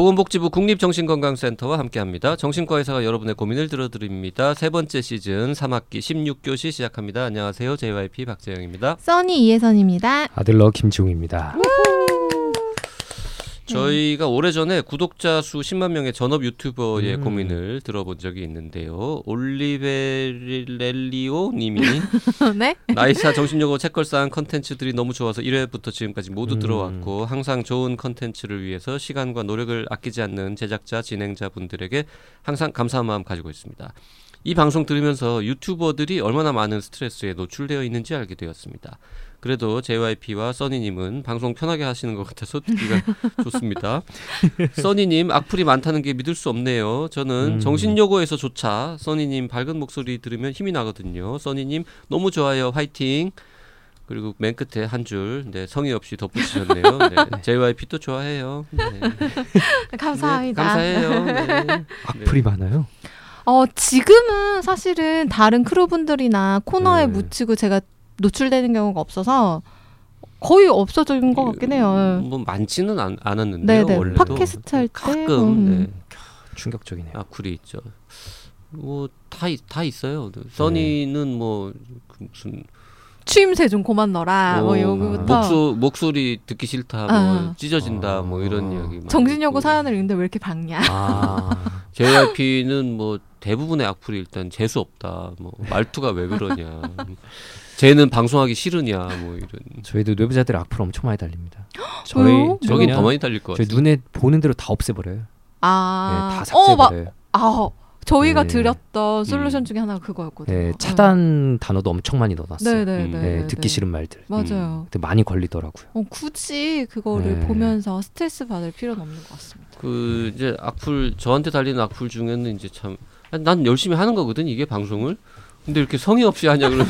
보건복지부 국립정신건강센터와 함께합니다. 정신과 의사가 여러분의 고민을 들어드립니다. 세 번째 시즌 3학기 16교시 시작합니다. 안녕하세요. JYP 박재영입니다. 써니 이혜선입니다. 아들러 김지웅입니다. 저희가 오래전에 구독자 수 10만 명의 전업 유튜버의 음. 고민을 들어본 적이 있는데요. 올리베렐리오 님이 네? 나이사 정신요고 책걸상 컨텐츠들이 너무 좋아서 1회부터 지금까지 모두 음. 들어왔고 항상 좋은 컨텐츠를 위해서 시간과 노력을 아끼지 않는 제작자, 진행자분들에게 항상 감사한 마음 가지고 있습니다. 이 방송 들으면서 유튜버들이 얼마나 많은 스트레스에 노출되어 있는지 알게 되었습니다. 그래도 JYP와 써니님은 방송 편하게 하시는 것 같아서 듣기가 좋습니다. 써니님 악플이 많다는 게 믿을 수 없네요. 저는 음. 정신요고에서조차 써니님 밝은 목소리 들으면 힘이 나거든요. 써니님 너무 좋아요. 화이팅. 그리고 맨 끝에 한 줄, 네, 성의 없이 덧붙이셨네요. 네, JYP도 좋아해요. 네. 감사합니다. 네, 감사해요. 네. 악플이 많아요? 어, 지금은 사실은 다른 크루분들이나 코너에 네. 묻히고 제가 노출되는 경우가 없어서 거의 없어진 것 같긴 해요. 뭐 많지는 않, 않았는데요. 네네. 원래도 팟캐스트 할 때 가끔 음. 네. 충격적이네요. 악플이 있죠. 뭐다 다 있어요. 써니는 네. 뭐그 무슨 추임새 좀 그만 넣어라. 뭐 여기부터 목소, 목소리 듣기 싫다. 뭐 아. 찢어진다. 아. 뭐 이런 이야기. 정신여고 사연을 읽는데 왜 이렇게 박냐. 아. JYP는 뭐 대부분의 악플이 일단 재수 없다. 뭐 말투가 왜 그러냐. 쟤는 방송하기 싫으냐 뭐 이런. 저희도 뇌부자들 악플 엄청 많이 달립니다. 저희 저긴 더 많이 달릴 것 같아요. 저희 눈에 보는 대로 다 없애버려요. 아, 네, 다 삭제버려요. 어, 아, 저희가 네. 드렸던 솔루션 음. 중에 하나가 그거였거든요. 네, 차단 네. 단어도 엄청 많이 넣어놨어요. 네네네. 음. 네, 듣기 싫은 말들. 맞아요. 음. 근데 많이 걸리더라고요. 어, 굳이 그거를 네. 보면서 스트레스 받을 필요는 없는 것 같습니다. 그 이제 악플 저한테 달리는 악플 중에는 이제 참 난 열심히 하는 거거든 이게 방송을. 근데 이렇게 성의 없이 하냐 그러면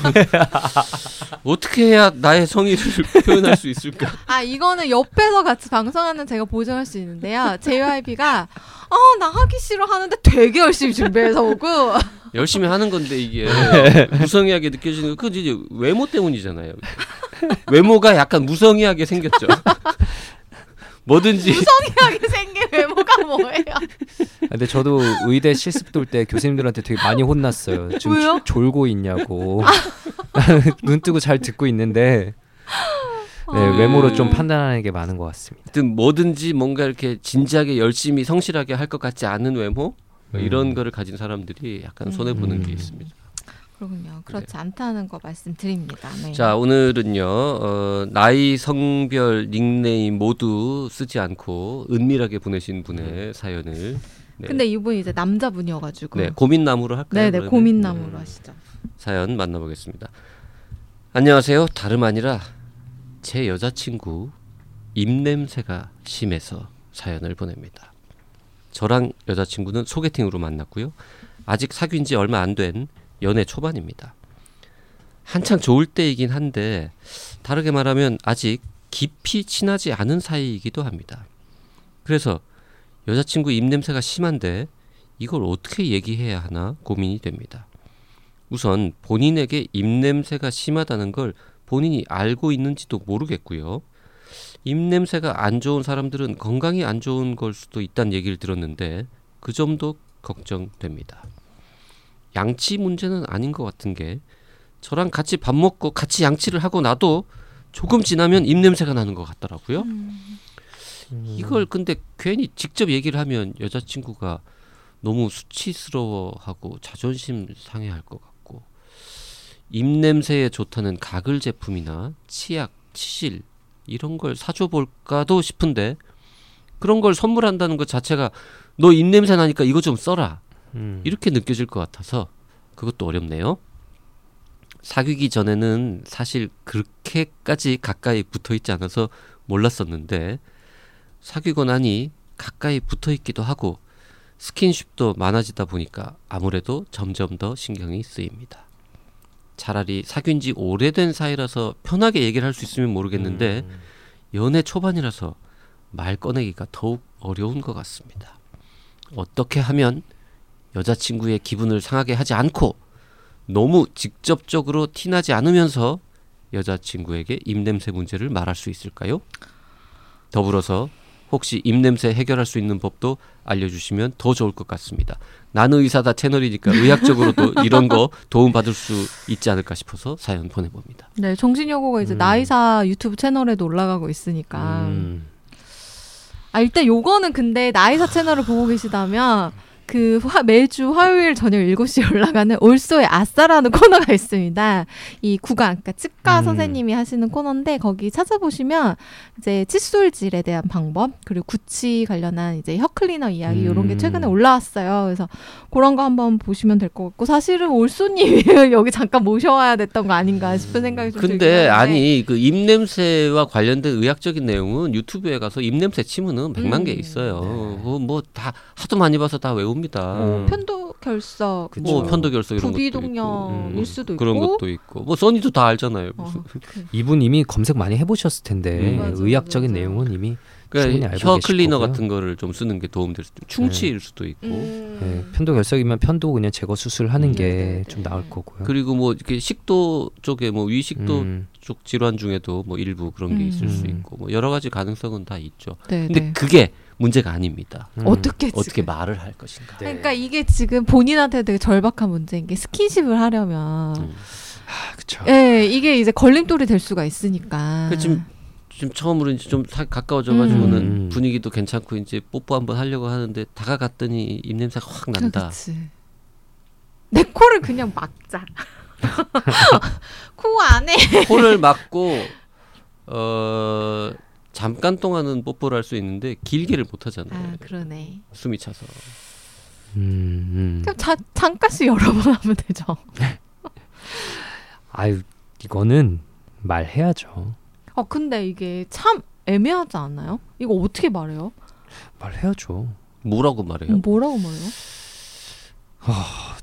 어떻게 해야 나의 성의를 표현할 수 있을까? 아 이거는 옆에서 같이 방송하는 제가 보증할 수 있는데요. JYP가 아나 하기 싫어 하는데 되게 열심히 준비해서 오고 열심히 하는 건데 이게 무성의하게 느껴지는 그 이제 외모 때문이잖아요. 외모가 약간 무성의하게 생겼죠. 뭐든지 무성의하게 생긴 외모가 뭐예요? 아, 근데 저도 의대 실습 돌 때 교수님들한테 되게 많이 혼났어요. 지금 왜요? 졸고 있냐고. 눈 뜨고 잘 듣고 있는데 네, 아. 외모로 좀 판단하는 게 많은 것 같습니다. 뭐든지 뭔가 이렇게 진지하게 열심히 성실하게 할 것 같지 않은 외모 음. 이런 거를 가진 사람들이 약간 손해 보는 음. 게 있습니다. 그렇군요. 그렇지 네. 않다는 거 말씀드립니다. 네. 자 오늘은요 어, 나이, 성별, 닉네임 모두 쓰지 않고 은밀하게 보내신 분의 음. 사연을. 네. 근데 이분이 이제 남자분이어가지고. 네 고민나무로 할까요? 네네 고민나무로 하시죠. 사연 만나보겠습니다. 안녕하세요. 다름 아니라 제 여자친구 입냄새가 심해서 사연을 보냅니다. 저랑 여자친구는 소개팅으로 만났고요. 아직 사귄 지 얼마 안 된 연애 초반입니다. 한창 좋을 때이긴 한데 다르게 말하면 아직 깊이 친하지 않은 사이이기도 합니다. 그래서 여자친구 입냄새가 심한데 이걸 어떻게 얘기해야 하나 고민이 됩니다. 우선 본인에게 입냄새가 심하다는 걸 본인이 알고 있는지도 모르겠고요. 입냄새가 안 좋은 사람들은 건강이 안 좋은 걸 수도 있다는 얘기를 들었는데 그 점도 걱정됩니다. 양치 문제는 아닌 것 같은 게 저랑 같이 밥 먹고 같이 양치를 하고 나도 조금 지나면 입냄새가 나는 것 같더라고요. 음. 이걸 근데 괜히 직접 얘기를 하면 여자친구가 너무 수치스러워하고 자존심 상해할 것 같고 입냄새에 좋다는 가글 제품이나 치약, 치실 이런 걸 사줘 볼까도 싶은데 그런 걸 선물한다는 것 자체가 너 입냄새 나니까 이거 좀 써라 음. 이렇게 느껴질 것 같아서 그것도 어렵네요. 사귀기 전에는 사실 그렇게까지 가까이 붙어 있지 않아서 몰랐었는데 사귀고 나니 가까이 붙어 있기도 하고 스킨십도 많아지다 보니까 아무래도 점점 더 신경이 쓰입니다. 차라리 사귄 지 오래된 사이라서 편하게 얘기를 할 수 있으면 모르겠는데 음. 연애 초반이라서 말 꺼내기가 더욱 어려운 것 같습니다. 어떻게 하면 여자친구의 기분을 상하게 하지 않고 너무 직접적으로 티나지 않으면서 여자친구에게 입냄새 문제를 말할 수 있을까요? 더불어서 혹시 입냄새 해결할 수 있는 법도 알려주시면 더 좋을 것 같습니다. 나는 의사다 채널이니까 의학적으로도 이런 거 도움 받을 수 있지 않을까 싶어서 사연 보내봅니다. 네, 정신여고가 이제 음. 나이사 유튜브 채널에도 올라가고 있으니까. 음. 아 일단 요거는 근데 나이사 채널을 보고 계시다면 그 화, 매주 화요일 저녁 7시에 올라가는 올소의 아싸라는 코너가 있습니다. 이 구강, 그러니까 치과 음. 선생님이 하시는 코너인데 거기 찾아보시면 이제 칫솔질에 대한 방법 그리고 구취 관련한 이제 혀 클리너 이야기 이런 게 음. 최근에 올라왔어요. 그래서 그런 거 한번 보시면 될 것 같고 사실은 올소님이 여기 잠깐 모셔와야 됐던 거 아닌가 싶은 생각이 좀 근데. 아니 그 입냄새와 관련된 의학적인 내용은 유튜브에 가서 입냄새 치면은 백만 개 음. 있어요. 뭐다 하도 많이 봐서 다 외 웁니다. 음. 편도 결석, 그쵸. 뭐 편도 결석 이런 것도 부비동염일 있고. 수도 그런 있고 것도 있고 뭐 써니도 다 알잖아요. 어, 무슨. 그- 이분 이미 검색 많이 해보셨을 텐데 음. 맞아요, 의학적인 맞아요. 내용은 이미 그러니까 혀 클리너 거고요. 같은 거를 좀 쓰는 게 도움될 수도 있고 충치일 수도 있고 음. 네, 편도 결석이면 편도 그냥 제거 수술하는 음. 게 네네네. 좀 나을 거고요. 그리고 뭐 이렇게 식도 쪽에 뭐 위식도 음. 쪽 질환 중에도 뭐 일부 그런 게 있을 수 음. 있고 뭐 여러 가지 가능성은 다 있죠. 네, 근데 네. 그게 문제가 아닙니다. 음. 어떻게 어떻게 지금. 말을 할 것인가. 네. 그러니까 이게 지금 본인한테 되게 절박한 문제인 게 스킨십을 하려면 음. 아, 그쵸. 예, 이게 이제 걸림돌이 될 수가 있으니까. 그 지금 지금 처음으로 이제 좀 사- 가까워져가지고는 음. 분위기도 괜찮고 이제 뽀뽀 한번 하려고 하는데 다가갔더니 입 냄새가 확 난다. 그치. 내 코를 그냥 막자. 코 안에 코를 막고 어 잠깐 동안은 뽀뽀를 할 수 있는데 길게를 못 하잖아요. 아 그러네. 숨이 차서. 음, 음. 그럼 자, 잠깐씩 여러 번 하면 되죠. 아유 이거는 말해야죠. 아 근데 이게 참 애매하지 않아요? 이거 어떻게 말해요? 말해야죠. 뭐라고 말해요? 뭐라고 말해요?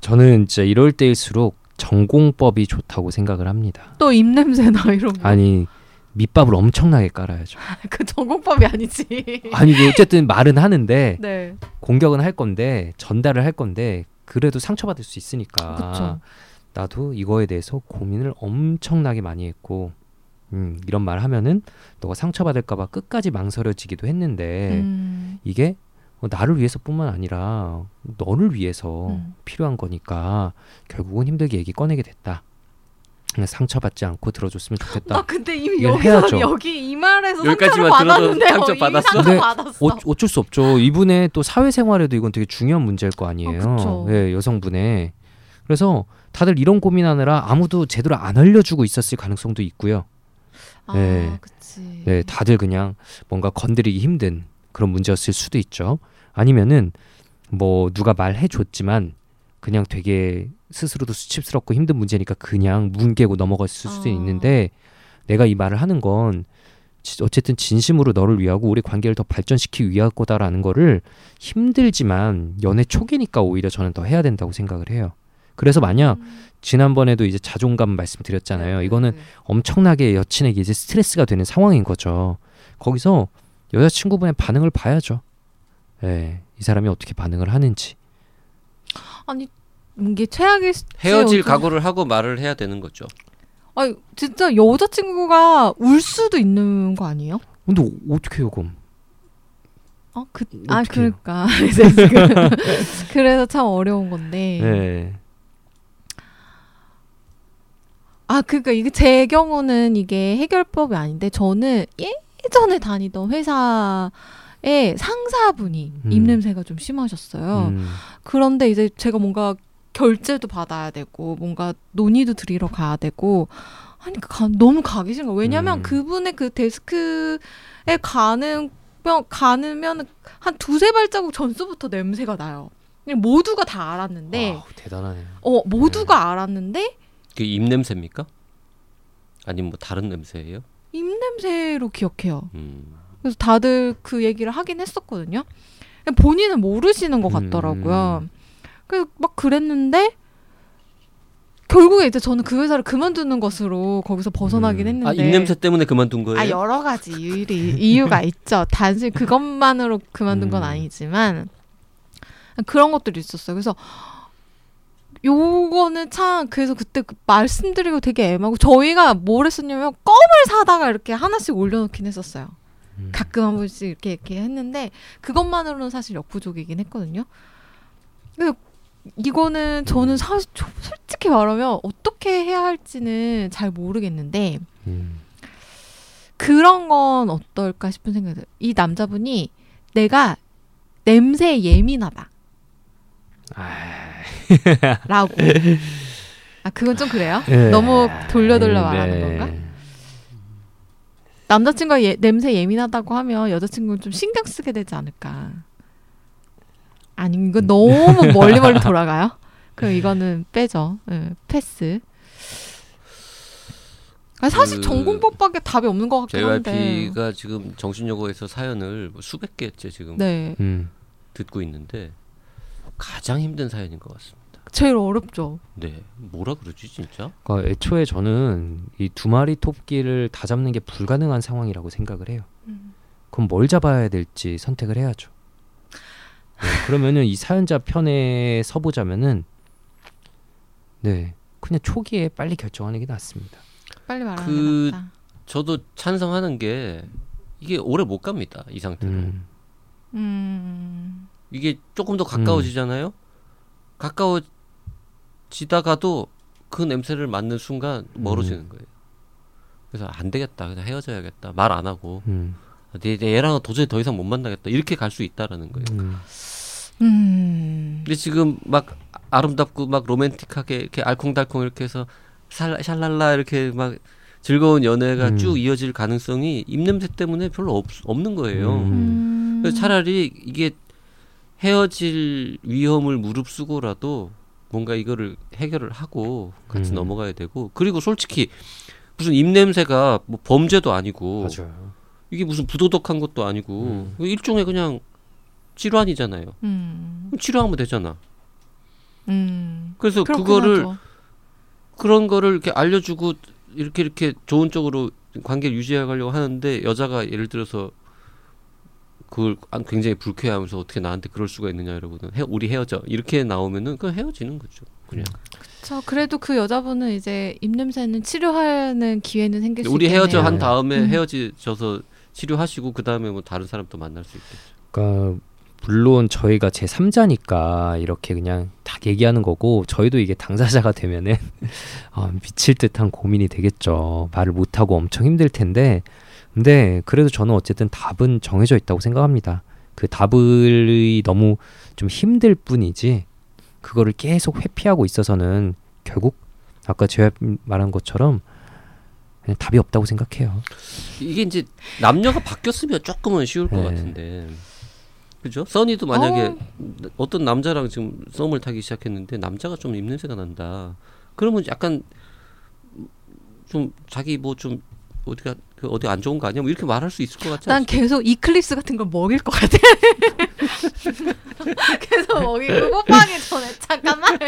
저는 진짜 이럴 때일수록 전공법이 좋다고 생각을 합니다. 또 입냄새나 이런 거. 아니 밑밥을 엄청나게 깔아야죠. 그 전공법이 아니지. 아니 어쨌든 말은 하는데 네. 공격은 할 건데 전달을 할 건데 그래도 상처받을 수 있으니까 그렇죠. 나도 이거에 대해서 고민을 엄청나게 많이 했고 음, 이런 말 하면은 너가 상처받을까봐 끝까지 망설여지기도 했는데 음. 이게 어, 나를 위해서뿐만 아니라 너를 위해서 음. 필요한 거니까 결국은 힘들게 얘기 꺼내게 됐다. 그냥 상처받지 않고 들어줬으면 좋겠다. 나 근데 이미 여기서. 여기 이 말에서 여기까지만 받았는데요. 상처 이미 받았어? 상처 네. 받았어. 어, 어쩔 수 없죠. 이분의 또 사회생활에도 이건 되게 중요한 문제일 거 아니에요. 아, 그쵸. 예, 여성분의. 그래서 다들 이런 고민하느라 아무도 제대로 안 알려주고 있었을 가능성도 있고요. 아, 네. 그치. 네, 다들 그냥 뭔가 건드리기 힘든 그런 문제였을 수도 있죠. 아니면은 뭐 누가 말해줬지만 그냥 되게 스스로도 수치스럽고 힘든 문제니까 그냥 뭉개고 넘어갔을 수도 아. 있는데 내가 이 말을 하는 건 지- 어쨌든 진심으로 너를 위하고 우리 관계를 더 발전시키기 위한 거다라는 거를 힘들지만 연애 초기니까 오히려 저는 더 해야 된다고 생각을 해요. 그래서 만약 음. 지난번에도 이제 자존감 말씀드렸잖아요. 네, 이거는 네. 엄청나게 여친에게 이제 스트레스가 되는 상황인 거죠. 거기서 여자친구분의 반응을 봐야죠. 예, 이 사람이 어떻게 반응을 하는지. 아니 이게 최악의 시- 헤어질 각오를 하고 말을 해야 되는 거죠. 아니 진짜 여자친구가 울 수도 있는 거 아니에요? 근데 어- 어떻게 해요, 그럼? 어, 그, 아 어떡해요? 그러니까 이제 지금 그래서 참 어려운 건데. 예. 아 그러니까 이게 제 경우는 이게 해결법이 아닌데 저는 예전에 다니던 회사 의 상사분이 음. 입냄새가 좀 심하셨어요. 음, 그런데 이제 제가 뭔가 결제도 받아야 되고 뭔가 논의도 드리러 가야 되고 하니까 가- 너무 가기 싫은 거예요. 왜냐면 음. 그분의 그 데스크에 가는 면 가면 한 두세 발자국 전서부터 냄새가 나요. 모두가 다 알았는데 와우, 대단하네요. 어 모두가 알았는데 그 입 냄새입니까? 아니면 뭐 다른 냄새예요? 입 냄새로 기억해요. 음. 그래서 다들 그 얘기를 하긴 했었거든요. 본인은 모르시는 것 같더라고요. 음. 그래서 막 그랬는데 결국에 이제 저는 그 회사를 그만두는 것으로 거기서 벗어나긴 음. 했는데 아 입냄새 때문에 그만둔 거예요? 아 여러 가지 이유리, 이유가 있죠. 단순히 그것만으로 그만둔 건 음. 아니지만 그런 것들이 있었어요. 그래서 요거는 참 그래서 그때 그 말씀드리고 되게 애매하고 저희가 뭘 했었냐면 껌을 사다가 이렇게 하나씩 올려놓긴 했었어요. 음. 가끔 한 번씩 이렇게 이렇게 했는데 그것만으로는 사실 역부족이긴 했거든요. 근데 이거는 저는 사실 조- 솔직히 말하면 어떻게 해야 할지는 잘 모르겠는데 음. 그런 건 어떨까 싶은 생각이 들어요. 이 남자분이 내가 냄새에 예민하다. 라고. 아, 그건 좀 그래요? 예. 너무 돌려 돌려 네. 말하는 건가? 남자친구가 예, 냄새 예민하다고 하면 여자친구는 좀 신경 쓰게 되지 않을까. 아니, 이거 너무 멀리 멀리 돌아가요? 그럼 이거는 빼죠. 예, 패스. 아, 사실 그 전공법밖에 답이 없는 것 같긴 한데. JYP가 지금 정신여고에서 사연을 뭐 수백 개째 지금 네. 음. 듣고 있는데 가장 힘든 사연인 것 같습니다. 제일 어렵죠. 네, 뭐라 그러지 진짜? 그러니까 애초에 저는 이 두 마리 토끼를 다 잡는 게 불가능한 상황이라고 생각을 해요. 음. 그럼 뭘 잡아야 될지 선택을 해야죠. 네, 그러면은 이 사연자 편에 서보자면은 네 그냥 초기에 빨리 결정하는 게 낫습니다. 빨리 말하는 그 게 낫다. 저도 찬성하는 게 이게 오래 못 갑니다. 이 상태로. 음, 음. 이게 조금 더 가까워지잖아요. 가까워 지다가도 그 냄새를 맡는 순간 멀어지는 거예요. 그래서 안 되겠다. 그냥 헤어져야겠다. 말 안 하고. 음, 내, 내 얘랑은 도저히 더 이상 못 만나겠다. 이렇게 갈 수 있다라는 거예요. 음, 음. 근데 지금 막 아름답고 막 로맨틱하게 이렇게 알콩달콩 이렇게 해서 샬, 샬랄라 이렇게 막 즐거운 연애가 음. 쭉 이어질 가능성이 입냄새 때문에 별로 없, 없는 거예요. 음. 음. 그래서 차라리 이게 헤어질 위험을 무릅쓰고라도 뭔가 이거를 해결을 하고 같이 음. 넘어가야 되고 그리고 솔직히 무슨 입냄새가 뭐 범죄도 아니고 맞아요. 이게 무슨 부도덕한 것도 아니고 일종의 그냥 질환이잖아요. 음. 치료하면 되잖아. 음. 그래서 그렇긴 그거를 하죠. 그런 거를 이렇게 알려주고 이렇게 이렇게 좋은 쪽으로 관계를 유지하려고 하는데 여자가 예를 들어서 그걸 안- 굉장히 불쾌해하면서 어떻게 나한테 그럴 수가 있느냐 이러고는 헤, 우리 헤어져 이렇게 나오면은 그 헤어지는 거죠 그냥 저 그래도 그 여자분은 이제 입냄새는 치료하는 기회는 생길 수 우리 있겠네요. 헤어져 한 다음에 음. 헤어지셔서 치료하시고 그 다음에 뭐 다른 사람 또 만날 수 있겠죠 그러니까 물론 저희가 제 3자니까 이렇게 그냥 딱 얘기하는 거고 저희도 이게 당사자가 되면은 아, 미칠 듯한 고민이 되겠죠. 말을 못 하고 엄청 힘들 텐데 근데 그래도 저는 어쨌든 답은 정해져 있다고 생각합니다. 그 답을 너무 좀 힘들 뿐이지 그거를 계속 회피하고 있어서는 결국 아까 제가 말한 것처럼 그냥 답이 없다고 생각해요. 이게 이제 남녀가 바뀌었으면 조금은 쉬울 것 네. 같은데 그죠? 써니도 만약에 어 떤 남자랑 지금 썸을 타기 시작했는데 남자가 좀 입냄새가 난다. 그러면 약간 좀 자기 뭐 좀 어디가 그 어디 안 좋은 거 아니야? 뭐 이렇게 말할 수 있을 것 같지 난 않습니까? 계속 이클립스 같은 걸 먹일 것 같아. 계속 먹이고 뽀뽀하기 전에 잠깐만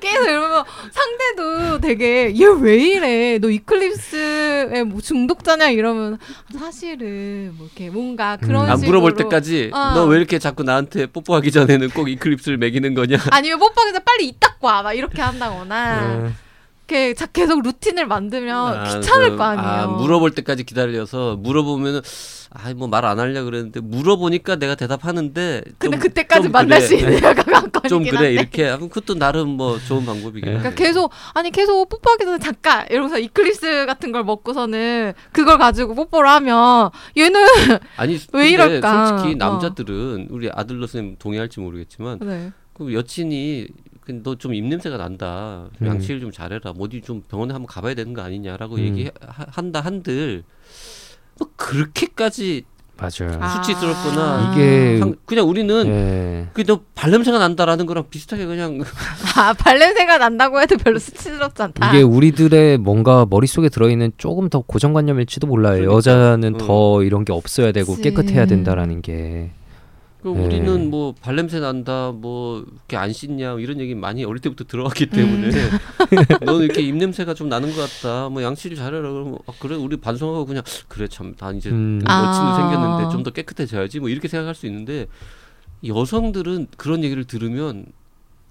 계속 이러면 상대도 되게 얘 왜 이래 너 이클립스에 뭐 중독자냐 이러면 사실은 뭐 이렇게 뭔가 그런 음. 안 식으로 물어볼 때까지 어. 너 왜 이렇게 자꾸 나한테 뽀뽀하기 전에는 꼭 이클립스를 먹이는 거냐? 아니면 뽀뽀하기 전에 빨리 이닦 와막 이렇게 한다거나 음. 이렇게 자- 계속 루틴을 만들면 아, 귀찮을 그, 거 아니에요. 아, 물어볼 때까지 기다려서 물어보면은 아뭐 말 안 하려 그랬는데 물어보니까 내가 대답하는데 근데 좀- 그때까지 좀 만날 그래. 수 있는 여가 관건이긴 좀 그래 한데. 이렇게 하면 그것도 나름 뭐 좋은 방법이긴 네. 그러니까 계속 아니 계속 뽀뽀하기 전에 잠깐 이러면서 이클립스 같은 걸 먹고서는 그걸 가지고 뽀뽀를 하면 얘는 아니 왜 이럴까? 솔직히 어. 남자들은 우리 아들러 선생님 동의할지 모르겠지만 네. 그 여친이 너 좀 입냄새가 난다 좀 음. 양치를 좀 잘해라 뭐 어디 좀 병원에 한번 가봐야 되는 거 아니냐라고 음. 얘기한다 한들 뭐 그렇게까지 맞아요. 아. 수치스럽거나 이게 상- 그냥 우리는 예. 그너 발냄새가 난다라는 거랑 비슷하게 그냥 아 발냄새가 난다고 해도 별로 수치스럽지 않다. 이게 우리들의 뭔가 머릿속에 들어 있는 조금 더 고정관념일지도 몰라요. 그러니까. 여자는 어. 더 이런 게 없어야 되고 그치. 깨끗해야 된다라는 게. 그 네. 우리는 뭐 발냄새 난다 뭐 이렇게 안 씻냐 이런 얘기 많이 어릴 때부터 들어왔기 때문에 너는 이렇게 입 냄새가 좀 나는 것 같다 뭐 양치를 잘해라 그러면 아, 그래 우리 반성하고 그냥 그래 참 난 이제 음. 여친도 아. 생겼는데 좀 더 깨끗해져야지 뭐 이렇게 생각할 수 있는데 여성들은 그런 얘기를 들으면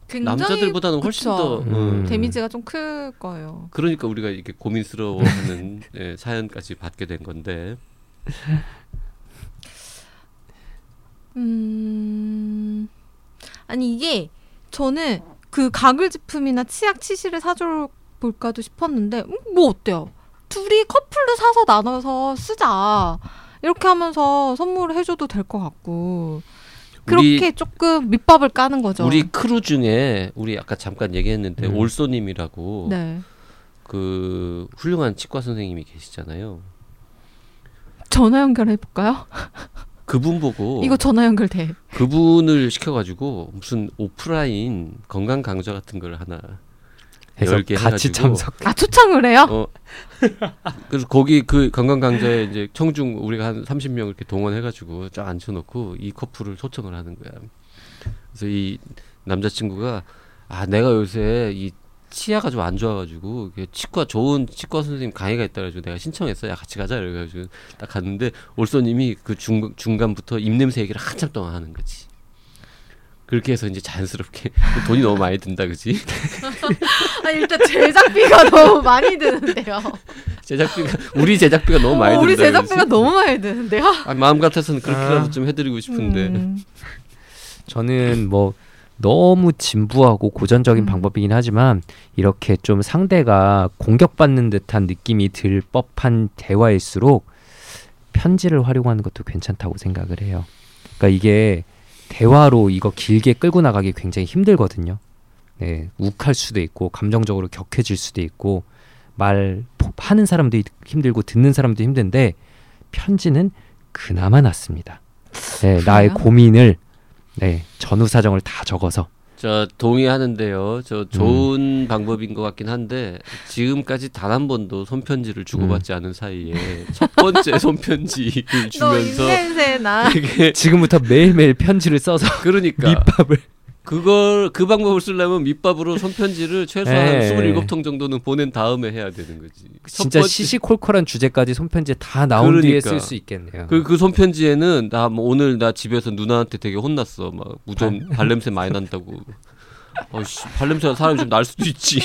굉장히 남자들보다는 훨씬 그쵸. 더 어, 음. 데미지가 좀 클 거예요. 그러니까 우리가 이렇게 고민스러워하는 예, 사연까지 받게 된 건데 음. 아니 이게 저는 그 가글 제품이나 치약 치실을 사줘 볼까도 싶었는데 음, 뭐 어때요? 둘이 커플로 사서 나눠서 쓰자. 이렇게 하면서 선물을 해줘도 될 것 같고 그렇게 조금 밑밥을 까는 거죠. 우리 크루 중에 우리 아까 잠깐 얘기했는데 음. 올소님이라고 네 그 훌륭한 치과 선생님이 계시잖아요. 전화 연결해 볼까요? 그분 보고 이거 전화 연결돼. 그분을 시켜가지고 무슨 오프라인 건강 강좌 같은 걸 하나 해서 열개 같이 해가지고. 참석. 아 초청을 해요? 어 그래서 거기 그 건강 강좌에 이제 청중 우리가 한 30명 이렇게 동원해가지고 쫙 앉혀놓고 이 커플을 초청을 하는 거야. 그래서 이 남자친구가 아 내가 요새 이 치아가 좀 안 좋아가지고 치과 좋은 치과 선생님 강의가 있다 그래가지고 내가 신청했어. 야 같이 가자 그래가지고 딱 갔는데 올소님이 그 중, 중간부터 입냄새 얘기를 한참 동안 하는 거지. 그렇게 해서 이제 자연스럽게 돈이 너무 많이 든다 그지? 아 일단 제작비가 너무 많이 드는데요. 제작비가 우리 제작비가 너무 많이 어, 든다 우리 제작비가 그러지? 너무 많이 드는데요. 아, 마음 같아서는 그렇게라도 아. 좀 해드리고 싶은데 음. 저는 뭐 너무 진부하고 고전적인 음. 방법이긴 하지만 이렇게 좀 상대가 공격받는 듯한 느낌이 들 법한 대화일수록 편지를 활용하는 것도 괜찮다고 생각을 해요. 그러니까 이게 대화로 이거 길게 끌고 나가기 굉장히 힘들거든요. 네, 욱할 수도 있고 감정적으로 격해질 수도 있고 말 하는 사람도 힘들고 듣는 사람도 힘든데 편지는 그나마 낫습니다. 네, 나의? 고민을 네, 전후 사정을 다 적어서 저 동의하는데요. 저 좋은 방법인 것 같긴 한데 지금까지 단 한 번도 손편지를 주고받지 않은 사이에 첫 번째 손편지를 너 주면서. 되게 지금부터 매일매일 편지를 써서 그러니까 밑밥을 그걸 그 방법을 쓰려면 밑밥으로 손편지를 최소한 에. 27통 정도는 보낸 다음에 해야 되는 거지. 첫 진짜 번째- 시시콜콜한 주제까지 손편지에 다 나온 뒤에 그러니까. 쓸수 있겠네요. 그, 그 손편지에는 나 뭐 오늘 나 집에서 누나한테 되게 혼났어. 막 무전 발냄새 많이 난다고. 어씨 발냄새가 사람이 좀 날 수도 있지.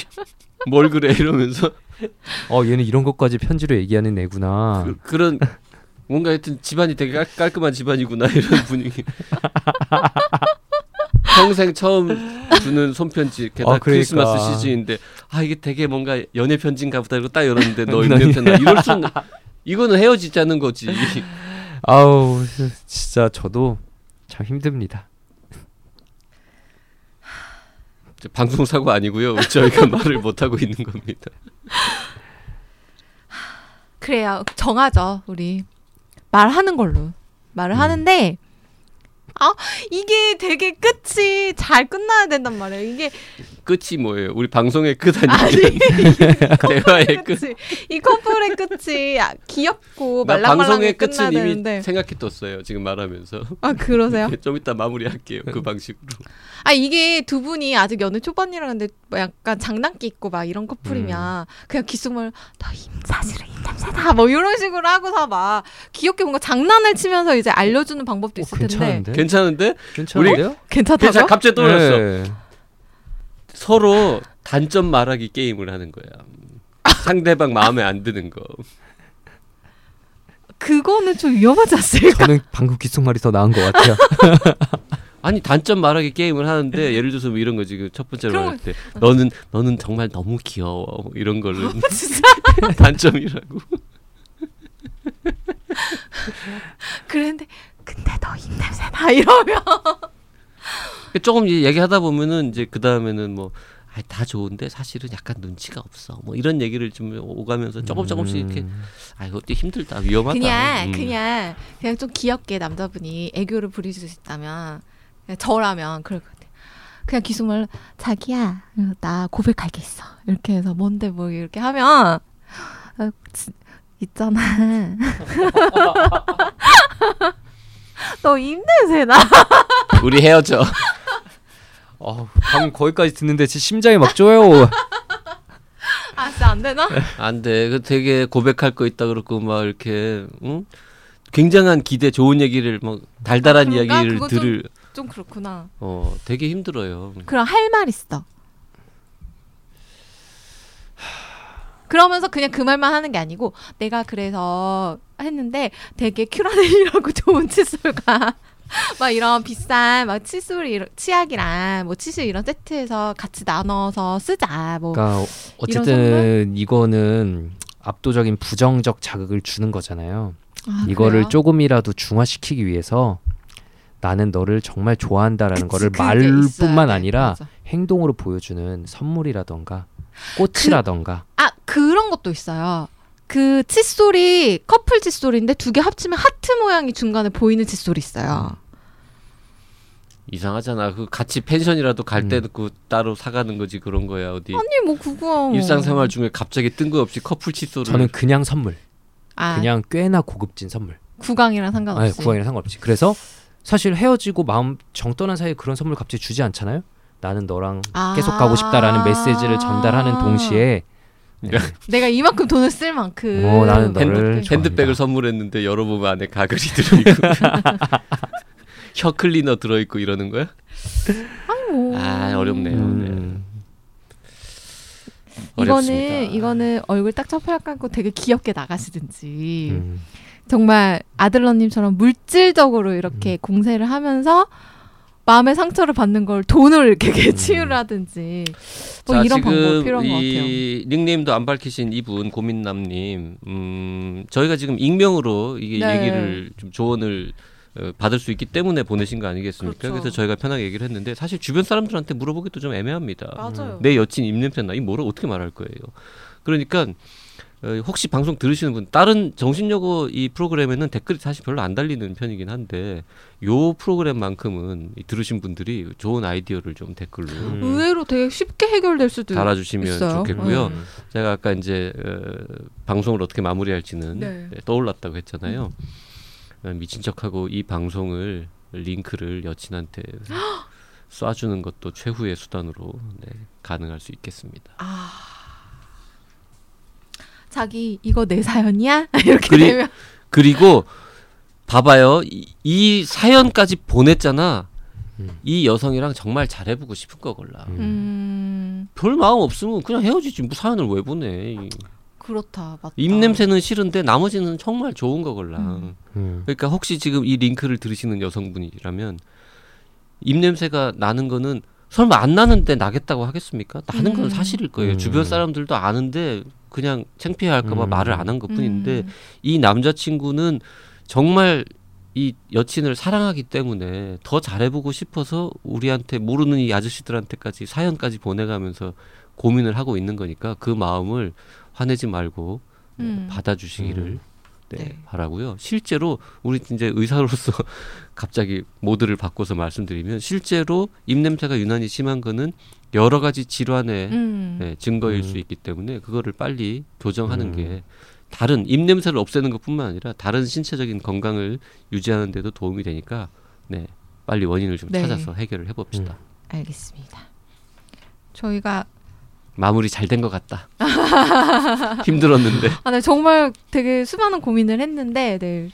뭘 그래 이러면서 어 얘는 이런 것까지 편지로 얘기하는 애구나. 그, 그런 뭔가 하여튼 집안이 되게 깔, 깔끔한 집안이구나 이런 분위기. 평생 처음 주는 손편지 게다가 아, 그러니까. 크리스마스 시즌인데 아 이게 되게 뭔가 연애 편지인가 보다 이러고 딱 열었는데 너 입냄새 나 이럴 수는 이거는 헤어지자는 거지. 아우 진짜 저도 참 힘듭니다. 저 방송 사고 아니고요. 저희가 말을 못 하고 있는 겁니다. 그래요. 정하죠, 우리. 말하는 걸로. 말을 음. 하는데 아, 이게 되게 끝이 잘 끝나야 된단 말이에요. 이게 끝이 뭐예요? 우리 방송의 끝 아니, 아니면 대화의 끝. 이 커플의 끝이 아, 귀엽고 나 말랑말랑하게 방송의 끝은 이미 뒀어요. 지금 말하면서. 아, 그러세요? 좀 이따 마무리할게요. 그 방식으로. 아 이게 두 분이 아직 연애 초반이라는데 뭐 약간 장난기 있고 막 이런 커플이면 음. 그냥 귓속말 너 임, 사실은 임남자다 뭐 이런 식으로 하고서 막 귀엽게 뭔가 장난을 치면서 이제 알려주는 방법도 오, 있을 텐데 괜찮은데? 괜찮은데? 괜찮은데요? 괜찮다고? 괜찮. 갑자기 떠올랐어. 네. 서로 단점 말하기 게임을 하는 거야. 상대방 마음에 안 드는 거. 그거는 좀 위험하지 않습니까? 저는 방금 귓속말이 더 나은 것 같아요. 아니 단점 말하기 게임을 하는데 예를 들어서 뭐 이런 거지. 그첫 번째로 그럼- 말할 때 너는 너는 정말 너무 귀여워. 뭐 이런 걸로 진짜 단점이라고. 그랬는데 근데 너 임냄새나 이러면 조금 이제 얘기하다 보면은 이제 그 다음에는 뭐. 아, 다 좋은데 사실은 약간 눈치가 없어. 뭐 이런 얘기를 좀 오가면서 조금 조금씩 이렇게 음. 아 이것도 힘들다 위험하다. 그냥 음. 그냥 그냥 좀 귀엽게 남자분이 애교를 부리실 수 있다면 그냥 저라면 그럴 것 같아요. 그냥 귀속말로 자기야 나 고백할 게 있어 이렇게 해서 뭔데 뭐 이렇게 하면 아, 지- 있잖아 너 입냄새 나 우리 헤어져. 어, 방금 거기까지 듣는데 제 심장이 막 쪼여. 아 진짜 안 되나? 안 돼. 그 되게 고백할 거 있다 그러고 막 이렇게 응? 굉장한 기대, 좋은 얘기를 막 달달한 아, 그런가? 이야기를 그거 좀- 들을 좀 그렇구나. 어 되게 힘들어요. 그럼 할 말 있어. 그러면서 그냥 그 말만 하는 게 아니고 내가 그래서 했는데 되게 큐라넬이라고 좋은 칫솔가 막 이런 비싼 막 칫솔 치약이랑 뭐 치실 이런 세트에서 같이 나눠서 쓰자. 뭐 그러니까 어쨌든 이거는 압도적인 부정적 자극을 주는 거잖아요. 아, 이거를 그래요? 조금이라도 중화시키기 위해서 나는 너를 정말 좋아한다라는 그치, 거를 말뿐만 돼. 아니라 맞아. 행동으로 보여주는 선물이라던가 꽃이라던가 아 그런 것도 있어요. 그 칫솔이 커플 칫솔인데 두 개 합치면 하트 모양이 중간에 보이는 칫솔이 있어요. 이상하잖아. 그 같이 펜션이라도 갈 음. 때는 그 따로 사가는 거지 그런 거야 어디. 아니 뭐 그거 일상생활 중에 갑자기 뜬금없이 커플 칫솔을 저는 그냥 선물, 아 그냥 꽤나 고급진 선물. 구강이랑 상관없이 구강이랑 상관없이. 그래서 사실 헤어지고 마음 정 떠난 사이에 그런 선물 갑자기 주지 않잖아요. 나는 너랑 아. 계속 가고 싶다라는 메시지를 전달하는 동시에 네. 내가 이만큼 돈을 쓸 만큼 어, 나는 핸드- 너를 핸드 백을 좋아한다. 선물했는데 열어보면 안에 가글이 들어있고 혀 클리너 들어있고 이러는 거야? 뭐. 아 어렵네요. 음, 어렵습니다. 이거는 이거는 얼굴 딱 처팔 감고 되게 귀엽게 나가시든지 음. 정말 아들러님처럼 물질적으로 이렇게 공세를 하면서 마음의 상처를 받는 걸 돈을 이렇게 치유를 하든지 뭐 자, 이런 방법 필요한 것 같아요. 이 닉네임도 안 밝히신 이분 고민남님, 음, 저희가 지금 익명으로 이게 네. 얘기를 좀 조언을 어, 받을 수 있기 때문에 보내신 거 아니겠습니까? 그렇죠. 그래서 저희가 편하게 얘기를 했는데 사실 주변 사람들한테 물어보기도 좀 애매합니다. 맞아요. 내 여친 입냄새 나 이 뭐를 어떻게 말할 거예요. 그러니까 어, 혹시 방송 들으시는 분 다른 정신여고 이 프로그램에는 댓글이 사실 별로 안 달리는 편이긴 한데 요 프로그램만큼은 이 들으신 분들이 좋은 아이디어를 좀 댓글로 음. 의외로 되게 쉽게 해결될 수도 달아주시면 있어요. 좋겠고요. 음. 제가 아까 이제 어, 방송을 어떻게 마무리할지는 네. 네, 떠올랐다고 했잖아요. 어, 미친 척하고 이 방송을 링크를 여친한테 쏴주는 것도 최후의 수단으로 네, 가능할 수 있겠습니다. 아 자기 이거 내 사연이야 이렇게 그리- 되면 그리고 봐봐요. 이, 이 사연까지 보냈잖아. 음. 이 여성이랑 정말 잘해보고 싶은 거걸라. 음. 음별 마음 없으면 그냥 헤어지지. 뭐 사연을 왜 보내? 그렇다 맞다. 입 냄새는 싫은데 나머지는 정말 좋은 거걸라. 음. 음. 그러니까 혹시 지금 이 링크를 들으시는 여성분이라면 입 냄새가 나는 거는 설마 안 나는데 나겠다고 하겠습니까? 나는 건 음. 사실일 거예요. 음. 주변 사람들도 아는데 그냥 창피해할까봐 음. 말을 안 한 것뿐인데 음. 이 남자친구는 정말 이 여친을 사랑하기 때문에 더 잘해보고 싶어서 우리한테 모르는 이 아저씨들한테까지 사연까지 보내가면서 고민을 하고 있는 거니까 그 마음을 화내지 말고 음. 받아주시기를 음. 네, 네. 바라고요. 실제로 우리 이제 의사로서 갑자기 모드를 바꿔서 말씀드리면 실제로 입 냄새가 유난히 심한 거는 여러 가지 질환의 음. 네, 증거일 음. 수 있기 때문에 그거를 빨리 교정하는 음. 게 다른 입 냄새를 없애는 것뿐만 아니라 다른 신체적인 건강을 유지하는 데도 도움이 되니까 네 빨리 원인을 좀 네. 찾아서 해결을 해봅시다. 음. 알겠습니다. 저희가 마무리 잘 된 것 같다. 힘들었는데 아, 네, 정말 되게 수많은 고민을 했는데 네,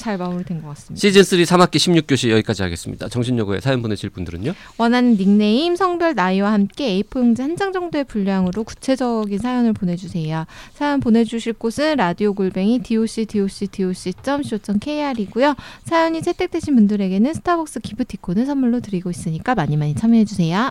잘 마무리된 것 같습니다. 시즌 3 3학기 16교시 여기까지 하겠습니다. 정신여고에 사연 보내실 분들은요. 원하는 닉네임, 성별, 나이와 함께 A4 용지 한 장 정도의 분량으로 구체적인 사연을 보내주세요. 사연 보내주실 곳은 라디오 골뱅이 doc doc doc co kr이고요. 사연이 채택되신 분들에게는 스타벅스 기프티콘을 선물로 드리고 있으니까 많이 많이 참여해 주세요.